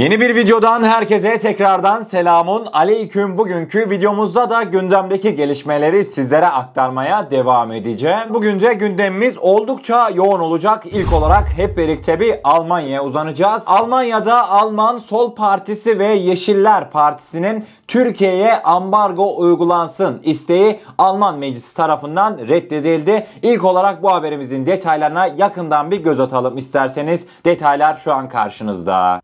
Yeni bir videodan herkese tekrardan selamun aleyküm. Bugünkü videomuzda da gündemdeki gelişmeleri sizlere aktarmaya devam edeceğim. Bugün de gündemimiz oldukça yoğun olacak. İlk olarak hep birlikte bir Almanya'ya uzanacağız. Almanya'da Alman Sol Partisi ve Yeşiller Partisi'nin Türkiye'ye ambargo uygulansın isteği Alman Meclisi tarafından reddedildi. İlk olarak bu haberimizin detaylarına yakından bir göz atalım isterseniz. Detaylar şu an karşınızda.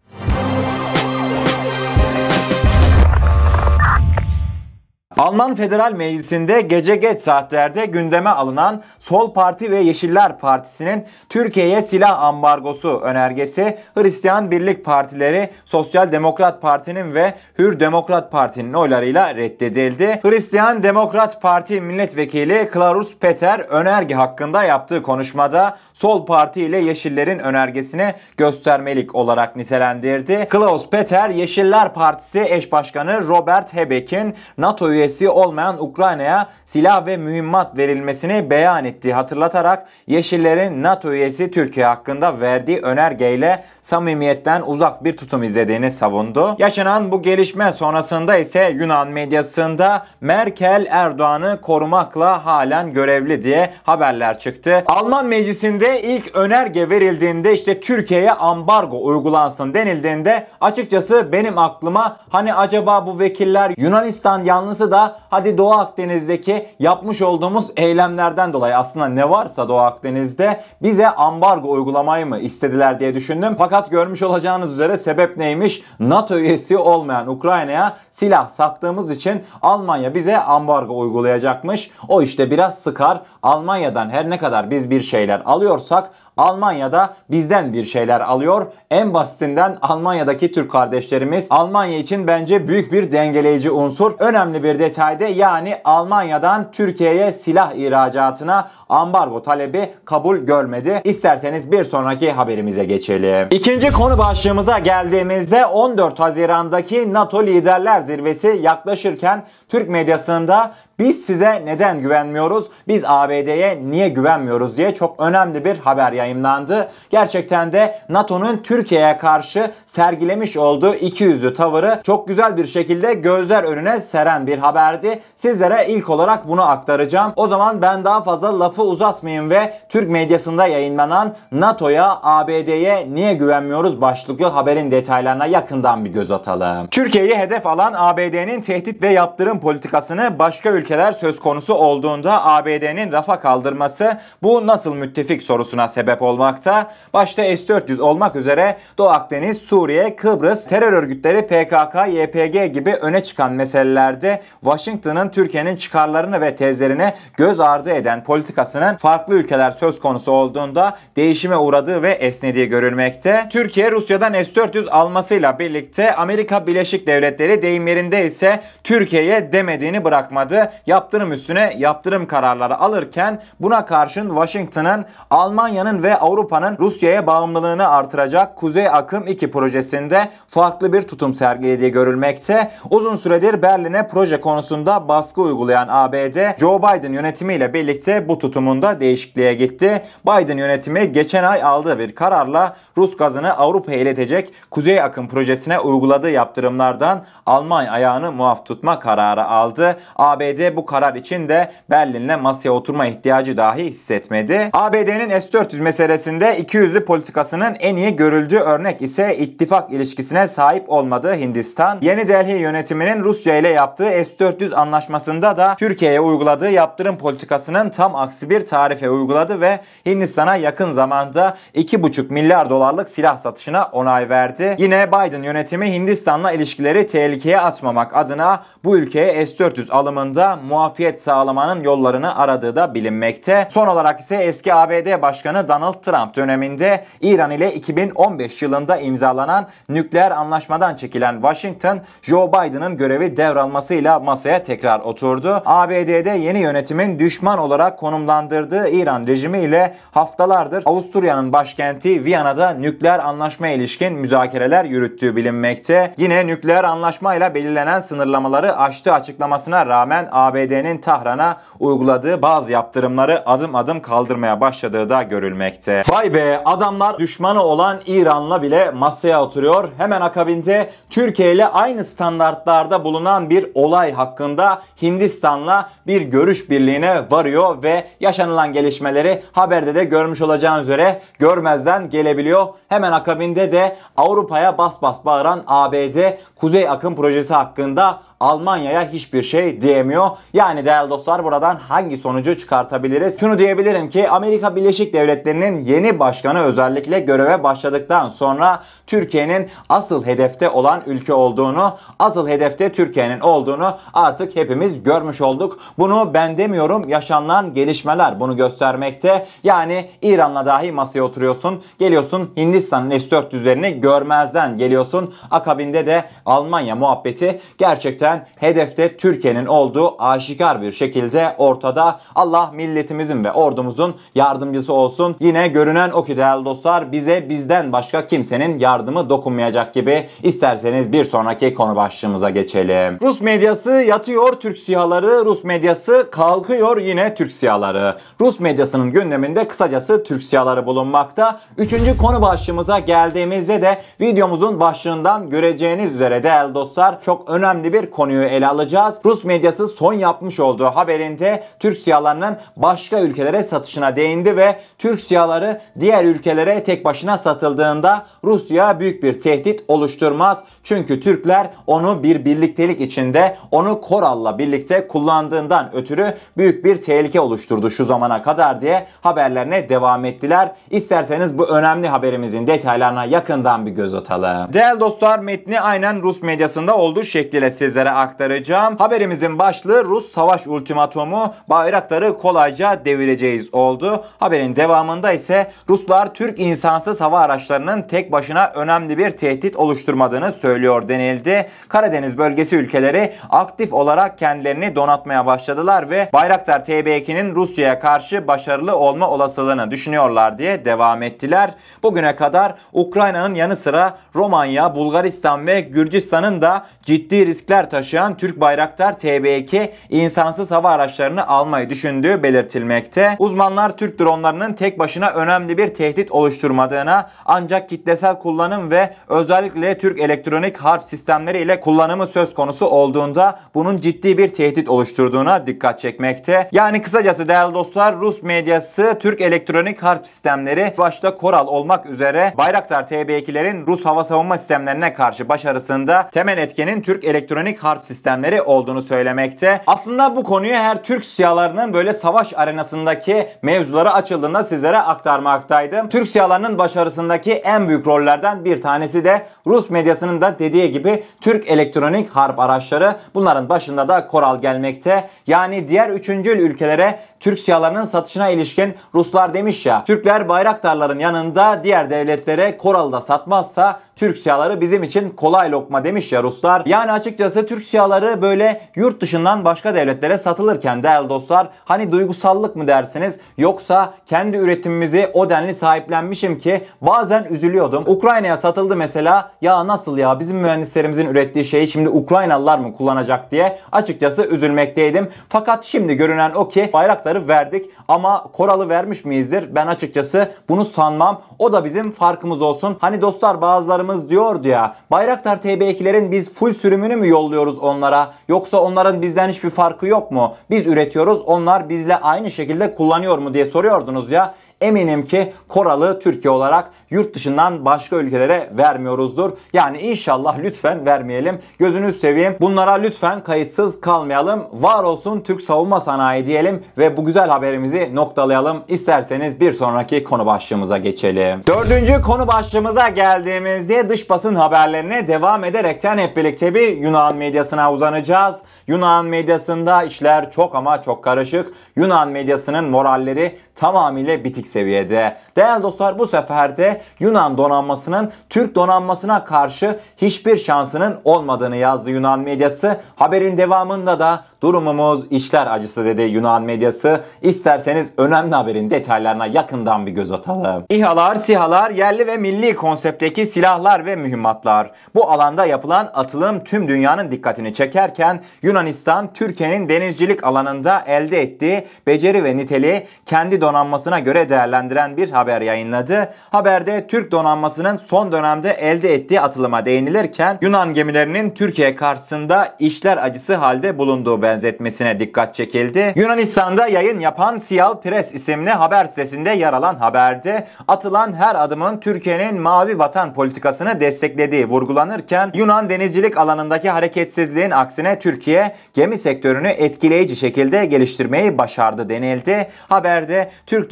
Alman Federal Meclisi'nde gece geç saatlerde gündeme alınan Sol Parti ve Yeşiller Partisi'nin Türkiye'ye silah ambargosu önergesi Hristiyan Birlik Partileri, Sosyal Demokrat Parti'nin ve Hür Demokrat Parti'nin oylarıyla reddedildi. Hristiyan Demokrat Parti Milletvekili Klarus Peter önerge hakkında yaptığı konuşmada Sol Parti ile Yeşillerin önergesini göstermelik olarak nitelendirdi. Klaus Peter, Yeşiller Partisi eş başkanı Robert Habeck'in NATO üyesi üyesi olmayan Ukrayna'ya silah ve mühimmat verilmesini beyan ettiği hatırlatarak Yeşillerin NATO üyesi Türkiye hakkında verdiği önergeyle samimiyetten uzak bir tutum izlediğini savundu. Yaşanan bu gelişme sonrasında ise Yunan medyasında Merkel Erdoğan'ı korumakla halen görevli diye haberler çıktı. Alman meclisinde ilk önerge verildiğinde işte Türkiye'ye ambargo uygulansın denildiğinde açıkçası benim aklıma hani acaba bu vekiller Yunanistan yanlısı da da hadi Doğu Akdeniz'deki yapmış olduğumuz eylemlerden dolayı aslında ne varsa Doğu Akdeniz'de bize ambargo uygulamayı mı istediler diye düşündüm. Fakat görmüş olacağınız üzere sebep neymiş? NATO üyesi olmayan Ukrayna'ya silah sattığımız için Almanya bize ambargo uygulayacakmış. O işte biraz sıkar. Almanya'dan her ne kadar biz bir şeyler alıyorsak Almanya'da bizden bir şeyler alıyor. En basitinden Almanya'daki Türk kardeşlerimiz Almanya için bence büyük bir dengeleyici unsur. Önemli bir detayda yani Almanya'dan Türkiye'ye silah ihracatına ambargo talebi kabul görmedi. İsterseniz bir sonraki haberimize geçelim. İkinci konu başlığımıza geldiğimizde 14 Haziran'daki NATO Liderler Zirvesi yaklaşırken Türk medyasında biz size neden güvenmiyoruz? Biz ABD'ye niye güvenmiyoruz diye çok önemli bir haber yayınlandı. Gerçekten de NATO'nun Türkiye'ye karşı sergilemiş olduğu iki yüzlü tavırı çok güzel bir şekilde gözler önüne seren bir haberdi. Sizlere ilk olarak bunu aktaracağım. O zaman ben daha fazla lafı uzatmayayım ve Türk medyasında yayınlanan NATO'ya, ABD'ye niye güvenmiyoruz başlıklı haberin detaylarına yakından bir göz atalım. Türkiye'yi hedef alan ABD'nin tehdit ve yaptırım politikasını başka ülkeler ülkeler söz konusu olduğunda ABD'nin rafa kaldırması bu nasıl müttefik sorusuna sebep olmakta. Başta S-400 olmak üzere Doğu Akdeniz, Suriye, Kıbrıs, terör örgütleri PKK, YPG gibi öne çıkan meselelerde Washington'ın Türkiye'nin çıkarlarını ve tezlerini göz ardı eden politikasının farklı ülkeler söz konusu olduğunda değişime uğradığı ve esnediği görülmekte. Türkiye Rusya'dan S-400 almasıyla birlikte Amerika Birleşik Devletleri deyimlerinde ise Türkiye'ye demediğini bırakmadı yaptırım üstüne yaptırım kararları alırken buna karşın Washington'ın Almanya'nın ve Avrupa'nın Rusya'ya bağımlılığını artıracak Kuzey Akım 2 projesinde farklı bir tutum sergilediği görülmekte. Uzun süredir Berlin'e proje konusunda baskı uygulayan ABD, Joe Biden yönetimiyle birlikte bu tutumunda değişikliğe gitti. Biden yönetimi geçen ay aldığı bir kararla Rus gazını Avrupa'ya iletecek Kuzey Akım projesine uyguladığı yaptırımlardan Almanya ayağını muaf tutma kararı aldı. ABD bu karar için de Berlin'le masaya oturma ihtiyacı dahi hissetmedi. ABD'nin S-400 meselesinde ikiyüzlü politikasının en iyi görüldüğü örnek ise ittifak ilişkisine sahip olmadığı Hindistan. Yeni Delhi yönetiminin Rusya ile yaptığı S-400 anlaşmasında da Türkiye'ye uyguladığı yaptırım politikasının tam aksi bir tarife uyguladı ve Hindistan'a yakın zamanda 2,5 milyar dolarlık silah satışına onay verdi. Yine Biden yönetimi Hindistan'la ilişkileri tehlikeye atmamak adına bu ülkeye S-400 alımında muafiyet sağlamanın yollarını aradığı da bilinmekte. Son olarak ise eski ABD Başkanı Donald Trump döneminde İran ile 2015 yılında imzalanan nükleer anlaşmadan çekilen Washington, Joe Biden'ın görevi devralmasıyla masaya tekrar oturdu. ABD'de yeni yönetimin düşman olarak konumlandırdığı İran rejimi ile haftalardır Avusturya'nın başkenti Viyana'da nükleer anlaşma ilişkin müzakereler yürüttüğü bilinmekte. Yine nükleer anlaşmayla belirlenen sınırlamaları aştığı açıklamasına rağmen ABD ABD'nin Tahran'a uyguladığı bazı yaptırımları adım adım kaldırmaya başladığı da görülmekte. Vay be adamlar düşmanı olan İran'la bile masaya oturuyor. Hemen akabinde Türkiye ile aynı standartlarda bulunan bir olay hakkında Hindistan'la bir görüş birliğine varıyor ve yaşanılan gelişmeleri haberde de görmüş olacağınız üzere görmezden gelebiliyor. Hemen akabinde de Avrupa'ya bas bas bağıran ABD Kuzey Akım projesi hakkında Almanya'ya hiçbir şey diyemiyor. Yani değerli dostlar buradan hangi sonucu çıkartabiliriz? Şunu diyebilirim ki Amerika Birleşik Devletleri'nin yeni başkanı özellikle göreve başladıktan sonra Türkiye'nin asıl hedefte olan ülke olduğunu, asıl hedefte Türkiye'nin olduğunu artık hepimiz görmüş olduk. Bunu ben demiyorum yaşanılan gelişmeler bunu göstermekte. Yani İran'la dahi masaya oturuyorsun. Geliyorsun Hindistan'ın S-400'lerini görmezden geliyorsun. Akabinde de Almanya muhabbeti gerçekten gerçekten hedefte Türkiye'nin olduğu aşikar bir şekilde ortada. Allah milletimizin ve ordumuzun yardımcısı olsun. Yine görünen o ki değerli dostlar bize bizden başka kimsenin yardımı dokunmayacak gibi. İsterseniz bir sonraki konu başlığımıza geçelim. Rus medyası yatıyor Türk siyaları, Rus medyası kalkıyor yine Türk siyaları. Rus medyasının gündeminde kısacası Türk siyaları bulunmakta. Üçüncü konu başlığımıza geldiğimizde de videomuzun başlığından göreceğiniz üzere değerli dostlar çok önemli bir konuyu ele alacağız. Rus medyası son yapmış olduğu haberinde Türk siyalarının başka ülkelere satışına değindi ve Türk siyaları diğer ülkelere tek başına satıldığında Rusya büyük bir tehdit oluşturmaz. Çünkü Türkler onu bir birliktelik içinde onu Koral'la birlikte kullandığından ötürü büyük bir tehlike oluşturdu şu zamana kadar diye haberlerine devam ettiler. İsterseniz bu önemli haberimizin detaylarına yakından bir göz atalım. Değerli dostlar metni aynen Rus medyasında olduğu şekliyle sizlere sizlere aktaracağım. Haberimizin başlığı Rus savaş ultimatomu Bayraktar'ı kolayca devireceğiz oldu. Haberin devamında ise Ruslar Türk insansız hava araçlarının tek başına önemli bir tehdit oluşturmadığını söylüyor denildi. Karadeniz bölgesi ülkeleri aktif olarak kendilerini donatmaya başladılar ve Bayraktar TB2'nin Rusya'ya karşı başarılı olma olasılığını düşünüyorlar diye devam ettiler. Bugüne kadar Ukrayna'nın yanı sıra Romanya, Bulgaristan ve Gürcistan'ın da ciddi riskler taşıyan Türk Bayraktar TB2 insansız hava araçlarını almayı düşündüğü belirtilmekte. Uzmanlar Türk dronlarının tek başına önemli bir tehdit oluşturmadığına ancak kitlesel kullanım ve özellikle Türk elektronik harp sistemleri ile kullanımı söz konusu olduğunda bunun ciddi bir tehdit oluşturduğuna dikkat çekmekte. Yani kısacası değerli dostlar Rus medyası Türk elektronik harp sistemleri başta Koral olmak üzere Bayraktar TB2'lerin Rus hava savunma sistemlerine karşı başarısında temel etkenin Türk elektronik harp sistemleri olduğunu söylemekte. Aslında bu konuyu her Türk siyalarının böyle savaş arenasındaki mevzuları açıldığında sizlere aktarmaktaydım. Türk siyalarının başarısındaki en büyük rollerden bir tanesi de Rus medyasının da dediği gibi Türk elektronik harp araçları. Bunların başında da Koral gelmekte. Yani diğer üçüncül ülkelere Türk siyalarının satışına ilişkin Ruslar demiş ya Türkler bayraktarların yanında diğer devletlere Koral'ı da satmazsa Türk siyaları bizim için kolay lokma demiş ya Ruslar. Yani açıkçası Türk siyaları böyle yurt dışından başka devletlere satılırken değerli dostlar hani duygusallık mı dersiniz yoksa kendi üretimimizi o denli sahiplenmişim ki bazen üzülüyordum. Ukrayna'ya satıldı mesela ya nasıl ya bizim mühendislerimizin ürettiği şeyi şimdi Ukraynalılar mı kullanacak diye açıkçası üzülmekteydim. Fakat şimdi görünen o ki bayrakları verdik ama Koral'ı vermiş miyizdir? Ben açıkçası bunu sanmam. O da bizim farkımız olsun. Hani dostlar bazılarımız diyordu ya Bayraktar TB2'lerin biz full sürümünü mü yolluyoruz onlara? Yoksa onların bizden hiçbir farkı yok mu? Biz üretiyoruz onlar bizle aynı şekilde kullanıyor mu diye soruyordunuz ya. Eminim ki Koral'ı Türkiye olarak yurt dışından başka ülkelere vermiyoruzdur. Yani inşallah lütfen vermeyelim. Gözünüz seveyim. Bunlara lütfen kayıtsız kalmayalım. Var olsun Türk savunma sanayi diyelim ve bu güzel haberimizi noktalayalım. İsterseniz bir sonraki konu başlığımıza geçelim. Dördüncü konu başlığımıza geldiğimizde dış basın haberlerine devam ederekten hep birlikte bir Yunan medyasına uzanacağız. Yunan medyasında işler çok ama çok karışık. Yunan medyasının moralleri tamamıyla bitik kritik seviyede. Değerli dostlar bu sefer de Yunan donanmasının Türk donanmasına karşı hiçbir şansının olmadığını yazdı Yunan medyası. Haberin devamında da durumumuz işler acısı dedi Yunan medyası. İsterseniz önemli haberin detaylarına yakından bir göz atalım. İHA'lar, SİHA'lar, yerli ve milli konseptteki silahlar ve mühimmatlar. Bu alanda yapılan atılım tüm dünyanın dikkatini çekerken Yunanistan, Türkiye'nin denizcilik alanında elde ettiği beceri ve niteliği kendi donanmasına göre değerlendiren bir haber yayınladı. Haberde Türk donanmasının son dönemde elde ettiği atılıma değinilirken Yunan gemilerinin Türkiye karşısında işler acısı halde bulunduğu benzetmesine dikkat çekildi. Yunanistan'da yayın yapan Siyal Press isimli haber sitesinde yer alan haberde atılan her adımın Türkiye'nin mavi vatan politikasını desteklediği vurgulanırken Yunan denizcilik alanındaki hareketsizliğin aksine Türkiye gemi sektörünü etkileyici şekilde geliştirmeyi başardı denildi. Haberde Türk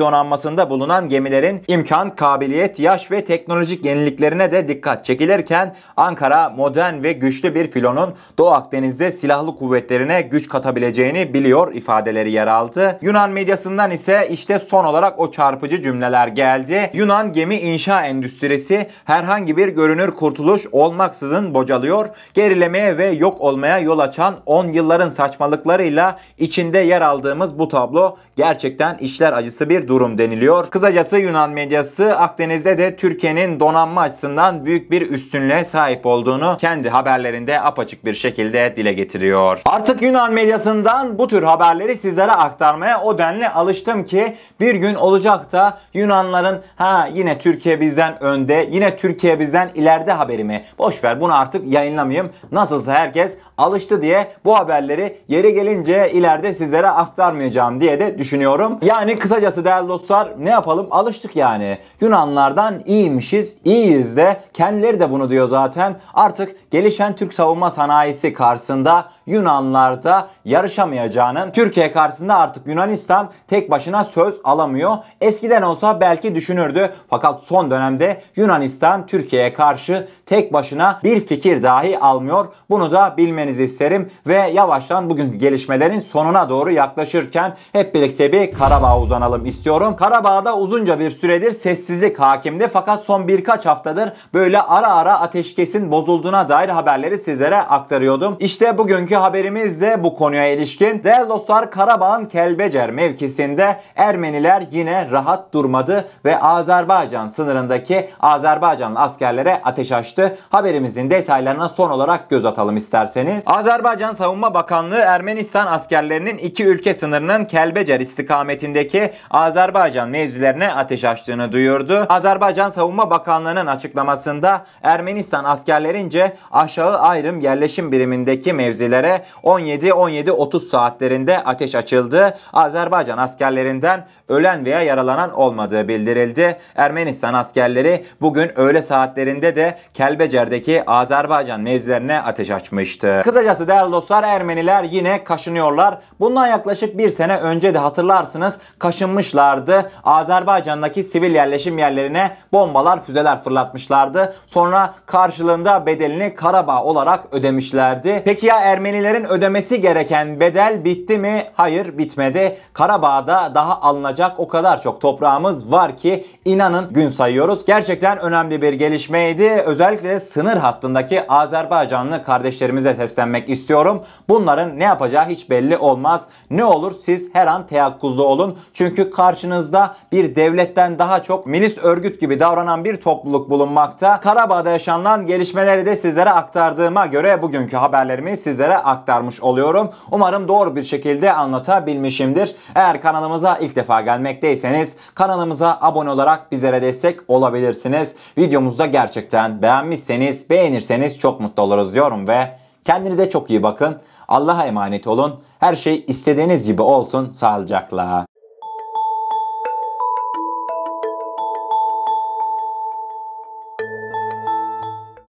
donanmasında bulunan gemilerin imkan, kabiliyet, yaş ve teknolojik yeniliklerine de dikkat çekilirken Ankara modern ve güçlü bir filonun Doğu Akdeniz'de silahlı kuvvetlerine güç katabileceğini biliyor ifadeleri yer aldı. Yunan medyasından ise işte son olarak o çarpıcı cümleler geldi. Yunan gemi inşa endüstrisi herhangi bir görünür kurtuluş olmaksızın bocalıyor. Gerilemeye ve yok olmaya yol açan 10 yılların saçmalıklarıyla içinde yer aldığımız bu tablo gerçekten işler acısı bir durum deniliyor. Kısacası Yunan medyası Akdeniz'de de Türkiye'nin donanma açısından büyük bir üstünlüğe sahip olduğunu kendi haberlerinde apaçık bir şekilde dile getiriyor. Artık Yunan medyasından bu tür haberleri sizlere aktarmaya o denli alıştım ki bir gün olacak da Yunanların ha yine Türkiye bizden önde, yine Türkiye bizden ileride haberimi. Boş ver bunu artık yayınlamayayım. Nasılsa herkes alıştı diye bu haberleri yeri gelince ileride sizlere aktarmayacağım diye de düşünüyorum. Yani kısacası değerli dostlar ne yapalım alıştık yani. Yunanlardan iyiymişiz, iyiyiz de kendileri de bunu diyor zaten. Artık gelişen Türk savunma sanayisi karşısında Yunanlarda yarışamayacağının Türkiye karşısında artık Yunanistan tek başına söz alamıyor. Eskiden olsa belki düşünürdü fakat son dönemde Yunanistan Türkiye'ye karşı tek başına bir fikir dahi almıyor. Bunu da bilmenizi isterim ve yavaştan bugünkü gelişmelerin sonuna doğru yaklaşırken hep birlikte bir Karabağ'a uzanalım istiyorum. Karabağ'da uzunca bir süredir sessizlik hakimdi fakat son birkaç haftadır böyle ara ara ateşkesin bozulduğuna dair haberleri sizlere aktarıyordum. İşte bugünkü haberimiz de bu konuya ilişkin. Değerli dostlar Karabağ'ın Kelbecer mevkisinde Ermeniler yine rahat durmadı ve Azerbaycan sınırındaki Azerbaycanlı askerlere ateş açtı. Haberimizin detaylarına son olarak göz atalım isterseniz. Azerbaycan Savunma Bakanlığı Ermenistan askerlerinin iki ülke sınırının Kelbecer istikametindeki Azerbaycan mevzilerine ateş açtığını duyurdu. Azerbaycan Savunma Bakanlığı'nın açıklamasında Ermenistan askerlerince aşağı ayrım yerleşim birimindeki mevzilere 17-17-30 saatlerinde ateş açıldı. Azerbaycan askerlerinden ölen veya yaralanan olmadığı bildirildi. Ermenistan askerleri bugün öğle saatlerinde de Kelbecer'deki Azerbaycan mevzilerine ateş açmıştı. Kısacası değerli dostlar Ermeniler yine kaşınıyorlar. Bundan yaklaşık bir sene önce de hatırlarsınız kaşınmışlardı. Azerbaycan'daki sivil yerleşim yerlerine bombalar, füzeler fırlatmışlardı. Sonra karşılığında bedelini Karabağ olarak ödemişlerdi. Peki ya Ermenilerin ödemesi gereken bedel bitti mi? Hayır bitmedi. Karabağ'da daha alınacak o kadar çok toprağımız var ki inanın gün sayıyoruz. Gerçekten önemli bir gelişmeydi. Özellikle sınır hattındaki Azerbaycanlı kardeşlerimize seslenmek istiyorum. Bunların ne yapacağı hiç belli olmaz. Ne olur siz her an teyakkuzlu olun. Çünkü karşınızda bir devletten daha çok milis örgüt gibi davranan bir topluluk bulunmakta. Karabağ'da yaşanan gelişmeleri de sizlere aktardığıma göre bugünkü haberlerimi sizlere aktarmış oluyorum. Umarım doğru bir şekilde anlatabilmişimdir. Eğer kanalımıza ilk defa gelmekteyseniz kanalımıza abone olarak bizlere destek olabilirsiniz. Videomuzu da gerçekten beğenmişseniz, beğenirseniz çok mutlu oluruz diyorum ve kendinize çok iyi bakın. Allah'a emanet olun. Her şey istediğiniz gibi olsun sağlıcakla.